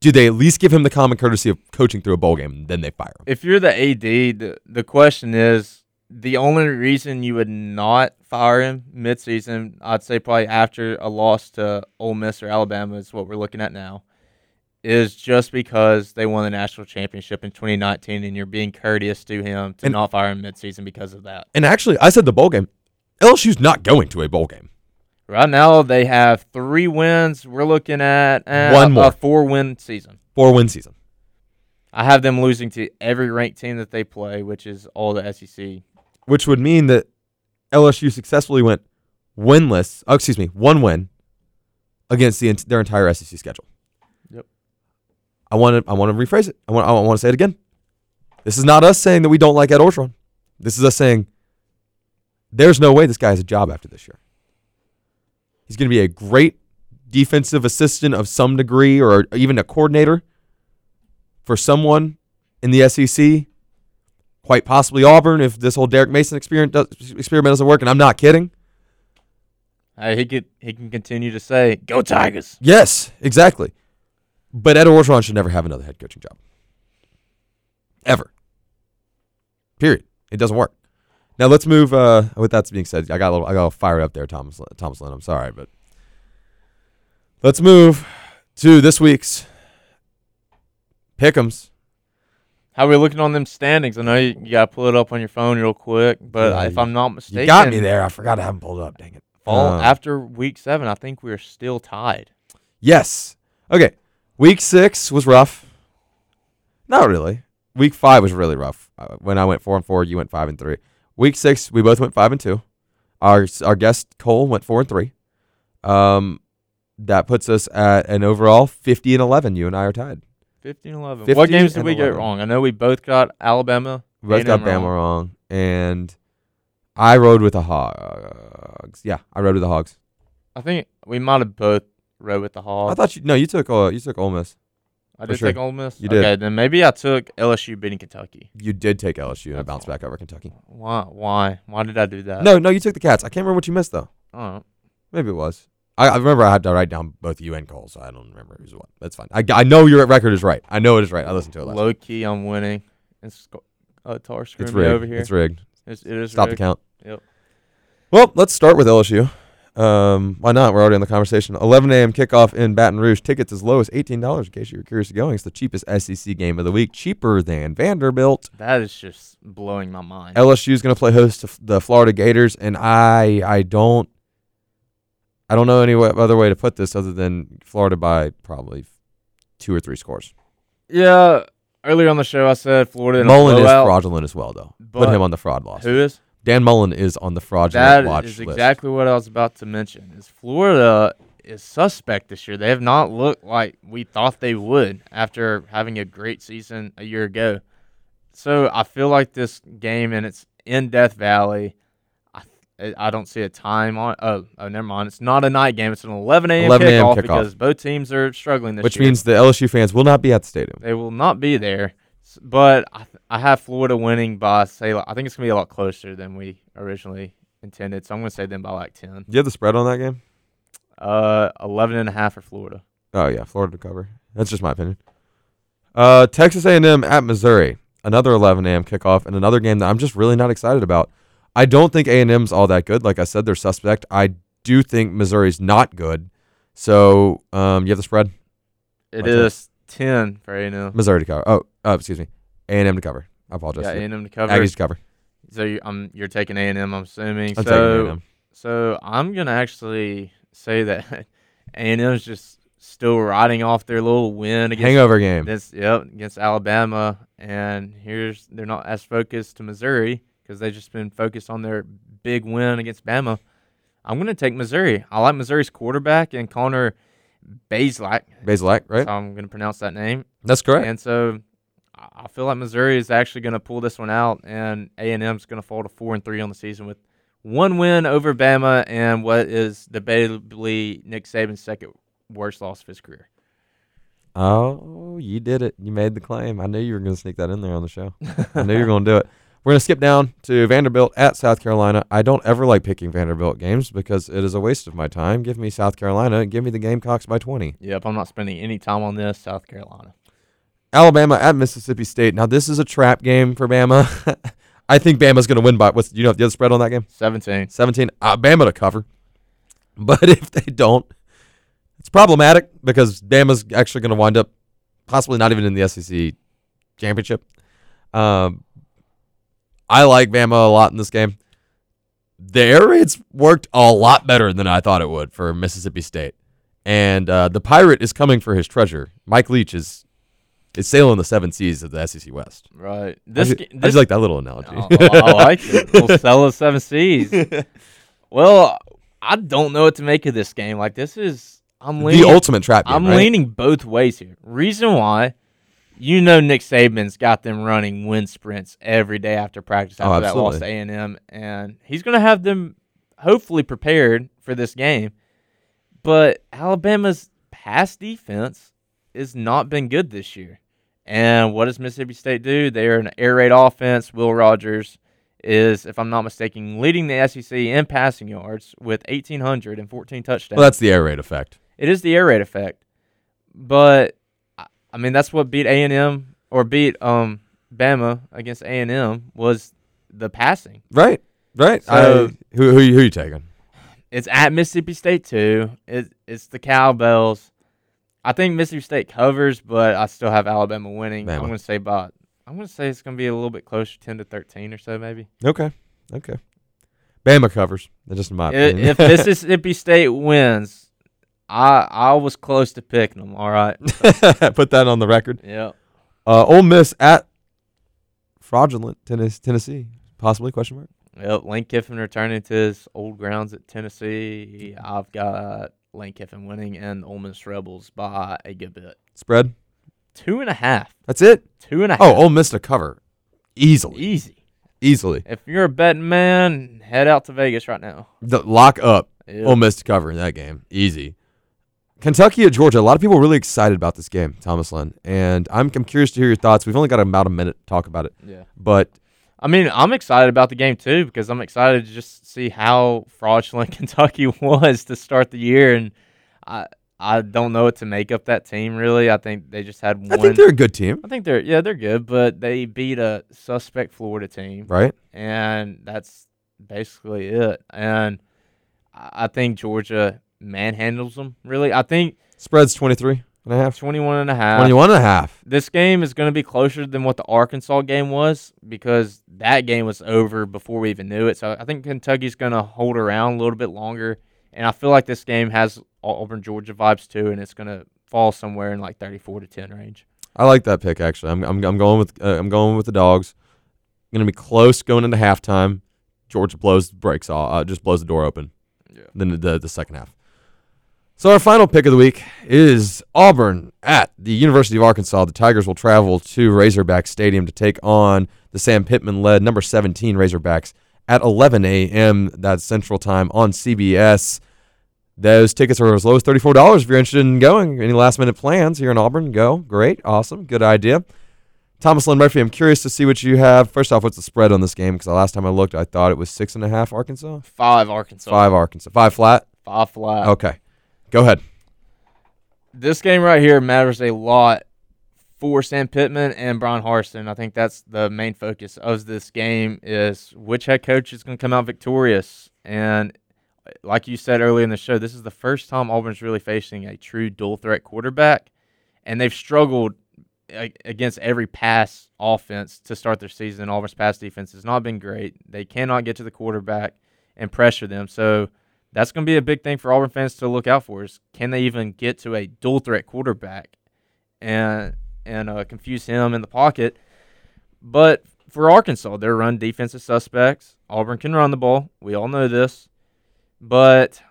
Do they at least give him the common courtesy of coaching through a bowl game, and then they fire him? if you're the AD, the, the question is the only reason you would not fire him midseason, I'd say probably after a loss to Ole Miss or Alabama is what we're looking at now, is just because they won the national championship in 2019 and you're being courteous to him to And- not fire him midseason because of that. And actually, I said the bowl game. LSU's not going to a bowl game. Right now, they have three wins. We're looking at uh, One more. a four-win season. Four win season. I have them losing to every ranked team that they play, which is all the SEC. which would mean that LSU successfully went winless. Oh, excuse me, one win against the their entire SEC schedule. I want to I want to rephrase it. I want I want to say it again. This is not us saying that we don't like Ed Orgeron. This is us saying there's no way this guy has a job after this year. He's going to be a great defensive assistant of some degree, or even a coordinator for someone in the SEC quite possibly Auburn if this whole Derek Mason experiment, does, experiment doesn't work. And I'm not kidding. Hey, he could he can continue to say, "Go Tigers." Yes, exactly. But Ed Orgeron should never have another head coaching job. Ever. Period. It doesn't work. Now let's move. Uh, with that being said, I got a little, I got a little fired up there, Thomas. Thomas Lynn. I'm sorry, but let's move to this week's pick'ems. How are we looking on them standings? I know you, you got to pull it up on your phone real quick, but Yeah, if I'm not mistaken, You got me there. I forgot to have them pulled it up. Dang it. Fall, Um, after week seven, I think we're still tied. Yes. Okay. Week six was rough. Not really. Week five was really rough. Uh, when I went four and four, you went five and three. Week six, we both went five and two. Our our guest Cole went four and three. Um, that puts us at an overall fifty and eleven. You and I are tied. 15 11. 15 What games did and we get wrong? I know we both got Alabama. We both got A&M Bama wrong, and I rode with the Hogs. Yeah, I rode with the Hogs. I think we might have both rode with the Hogs. I thought you no, you took uh, you took Ole Miss. I did sure. take Ole Miss. You did. Okay, then maybe I took LSU beating Kentucky. You did take LSU and That's bounce fine. back over Kentucky. Why? Why? Why did I do that? No, no, you took the Cats. I can't remember what you missed though. Oh, Maybe it was. I, I remember I had to write down both you and Cole, so I don't remember who's what. That's fine. I, I know your record is right. I know it is right. I listened to it last. low key, I'm winning. It's uh, tar It's screwing me rigged. over here. It's rigged. It's, it is Stop the count. Yep. Well, let's start with LSU. Um, why not? We're already in the conversation. 11 a.m. kickoff in Baton Rouge. Tickets as low as $18. In case you were curious going, it's the cheapest SEC game of the week, cheaper than Vanderbilt. That is just blowing my mind. LSU is going to play host to the Florida Gators, and I I don't I don't know any other way to put this other than Florida by probably two or three scores. yeah. Earlier on the show, I said Florida Mullen is fraudulent as well, though. Put him on the fraud loss. Who is? Dan Mullen is on the fraudulent That watch is list. exactly what I was about to mention. Is Florida is suspect this year. They have not looked like we thought they would after having a great season a year ago. So I feel like this game and it's in Death Valley. I, I don't see a time on. Oh, oh, never mind. It's not a night game. It's an 11 a.m. 11 a.m. kickoff kickoff. because both teams are struggling this year. which year. means the LSU fans will not be at the stadium. They will not be there. But I, I have Florida winning by say like- I think it's gonna be a lot closer than we originally intended. So I'm gonna say them by like ten. Do you have the spread on that game? Uh, 11 and a half for Florida. Oh yeah, Florida to cover. That's just my opinion. Uh, Texas A&M at Missouri, another 11 a.m. kickoff, and another game that I'm just really not excited about. I don't think A&M's all that good. Like I said, they're suspect. I do think Missouri's not good. So, um, you have the spread. It is 10 for A&M. Missouri to cover. Oh, uh, excuse me, A&M to cover. I apologize. Yeah, Yeah, A&M to cover. Aggies to cover. So you, um, you're taking A&M, I'm assuming. I'm so, A&M. so I'm gonna actually say that A&M is just still riding off their little win against Hangover game. This, yep, against Alabama, and here's they're not as focused to Missouri because they've just been focused on their big win against Bama. I'm gonna take Missouri. I like Missouri's quarterback and Connor Bazelak. Basilak, right? So I'm gonna pronounce that name. That's correct. And so I feel like Missouri is actually gonna pull this one out, and A and M's gonna fall to four and three on the season with one win over Bama and what is debatably Nick Saban's second worst loss of his career. Oh, you did it. You made the claim. I knew you were going to sneak that in there on the show. I knew you were going to do it. We're going to skip down to Vanderbilt at South Carolina. I don't ever like picking Vanderbilt games because it is a waste of my time. Give me South Carolina and give me the Gamecocks by 20. Yep, I'm not spending any time on this. South Carolina. Alabama at Mississippi State. Now, this is a trap game for Bama. I think Bama's going to win by, what's, you know, the other spread on that game? 17. 17. Uh, Bama to cover. But if they don't, it's problematic because Bama's actually going to wind up possibly not even in the SEC championship. Um, I like Bama a lot in this game. the air raids worked a lot better than I thought it would for Mississippi State. And uh, the pirate is coming for his treasure. Mike Leach is is sailing the seven seas of the SEC West. Right. I This, just, I just like that little analogy. Oh, I like it. We'll sell us seven C's. Well, I don't know what to make of this game. Like this is I'm leaning the ultimate trap game. I'm right? leaning both ways here. Reason why, you know, Nick Saban's got them running wind sprints every day after practice Oh, after that loss to. A and M, and he's going to have them hopefully prepared for this game. But Alabama's pass defense has not been good this year. And what does Mississippi State do? They're an air raid offense. Will Rogers is, if I'm not mistaken, leading the SEC in passing yards with 1,814 touchdowns. Well, that's the air raid effect. It is the air raid effect, but I- mean that's what beat A and M or beat um Bama against A and M was the passing. Right. Right. So- I, who who you- who you taking? It's at Mississippi State too. It, it's the Cowbells. I think Mississippi State covers, but I still have Alabama winning. I'm going to say about. I'm to say it's going to be a little bit closer, ten to thirteen or so, maybe. Okay. Okay. Bama covers. That's just in my opinion. If Mississippi State wins, I I was close to picking them. All right. Put that on the record. yeah. Uh, Ole Miss at fraudulent Tennessee, Tennessee, possibly question mark. Yep, Lane Kiffin returning to his old grounds at Tennessee. I've got Lane Kiffin winning and Ole Miss Rebels by a good bit. Spread. Two and a half. That's it. Two and a half. Oh, Ole Miss to cover, easily, easy. easily. If you're a betting man, head out to Vegas right now. The, lock up Yep. Ole Miss to cover in that game, easy. Kentucky at Georgia. A lot of people are really excited about this game, Thomas Lynn, and I'm I'm curious to hear your thoughts. We've only got about a minute to talk about it, Yeah. but I mean, I'm excited about the game too because I'm excited to just see how fraudulent Kentucky was to start the year, and I I don't know what to make up that team really. I think they just had one. I think they're a good team, I think they're yeah they're good, but they beat a suspect Florida team. right? and that's basically it. And I I think Georgia manhandles them, really. I think Spread's 23 and a half. 21 and a half. 21 and a half. This game is going to be closer than what the Arkansas game was because that game was over before we even knew it. So I think Kentucky's going to hold around a little bit longer. And I feel like this game has Auburn Georgia vibes too, and it's going to fall somewhere in like 34 to 10 range. I like that pick actually. I'm I'm, I'm going with uh, I'm going with the dogs. Going to be close going into halftime. Georgia blows the brakes off, uh, just blows the door open. Yeah. Then the, the the second half. So our final pick of the week is Auburn at the University of Arkansas. The Tigers will travel to Razorback Stadium to take on the Sam Pittman led number 17 Razorbacks at 11 a.m. that Central Time on CBS. Those tickets are as low as $34 if you're interested in going. Any last minute plans here in Auburn? Go. Great. Awesome. Good idea. Thomas Lynn Murphy, I'm curious to see what you have. First off, what's the spread on this game? Because the last time I looked, I thought it was six and a half Arkansas. Five Arkansas. Five Arkansas. Five flat. Five flat. Okay. Go ahead. this game right here matters a lot for Sam Pittman and Bryan Harsin. I think that's the main focus of this game is which head coach is going to come out victorious. And uh, like you said earlier in the show, this is the first time Auburn's really facing a true dual threat quarterback, and they've struggled uh, against every pass offense to start their season. Auburn's pass defense has not been great. They cannot get to the quarterback and pressure them. So that's going to be a big thing for Auburn fans to look out for is can they even get to a dual threat quarterback and and uh, confuse him in the pocket. But for Arkansas, their run defensive suspects. Auburn can run the ball. We all know this. But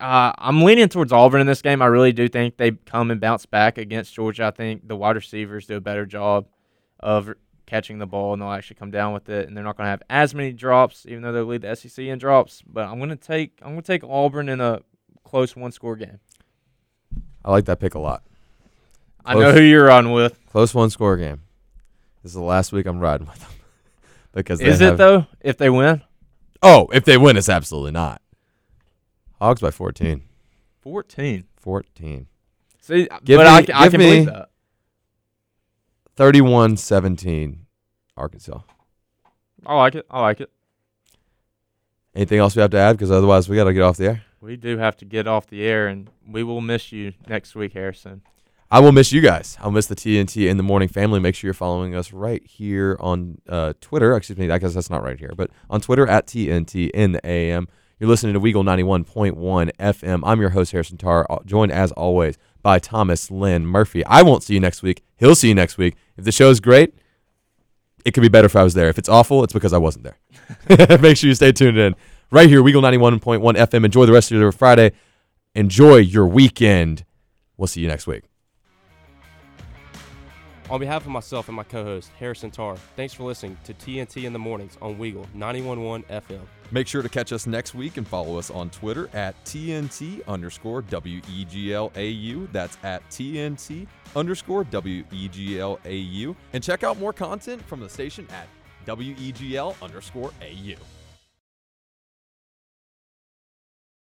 uh, I'm leaning towards Auburn in this game. I really do think they come and bounce back against Georgia. I think the wide receivers do a better job of catching the ball and they'll actually come down with it and they're not going to have as many drops even though they lead the SEC in drops but I'm going to take I'm going to take Auburn in a close one score game. I like that pick a lot. I know who you're on with. Close one score game. This is the last week I'm riding with them. because Is it though if they win? Oh, if they win, it's absolutely not. Hogs by 14. 14. 14. See, Give but me- I, can- I can me- believe that. 31 17, Arkansas. I like it. I like it. Anything else we have to add? Because otherwise, we got to get off the air. We do have to get off the air and we will miss you next week, Harrison. I will miss you guys. I'll miss the TNT in the morning family. Make sure you're following us right here on uh, Twitter. Excuse me, I guess that's not right here, but on Twitter at TNT in the AM. You're listening to Weagle 91.1 FM. I'm your host, Harrison Tarr, joined as always by Thomas Lynn Murphy. I won't see you next week. He'll see you next week. If the show is great, it could be better if I was there. If it's awful, it's because I wasn't there. Make sure you stay tuned in. Right here, Weagle 91.1 FM. Enjoy the rest of your Friday. Enjoy your weekend. We'll see you next week. On behalf of myself and my co-host Harrison Tarr, thanks for listening to TNT in the mornings on Weagle 91.1 FM. Make sure to catch us next week and follow us on Twitter at TNT underscore WEGLAU. That's at TNT underscore WEGLAU. And check out more content from the station at WEGL underscore AU.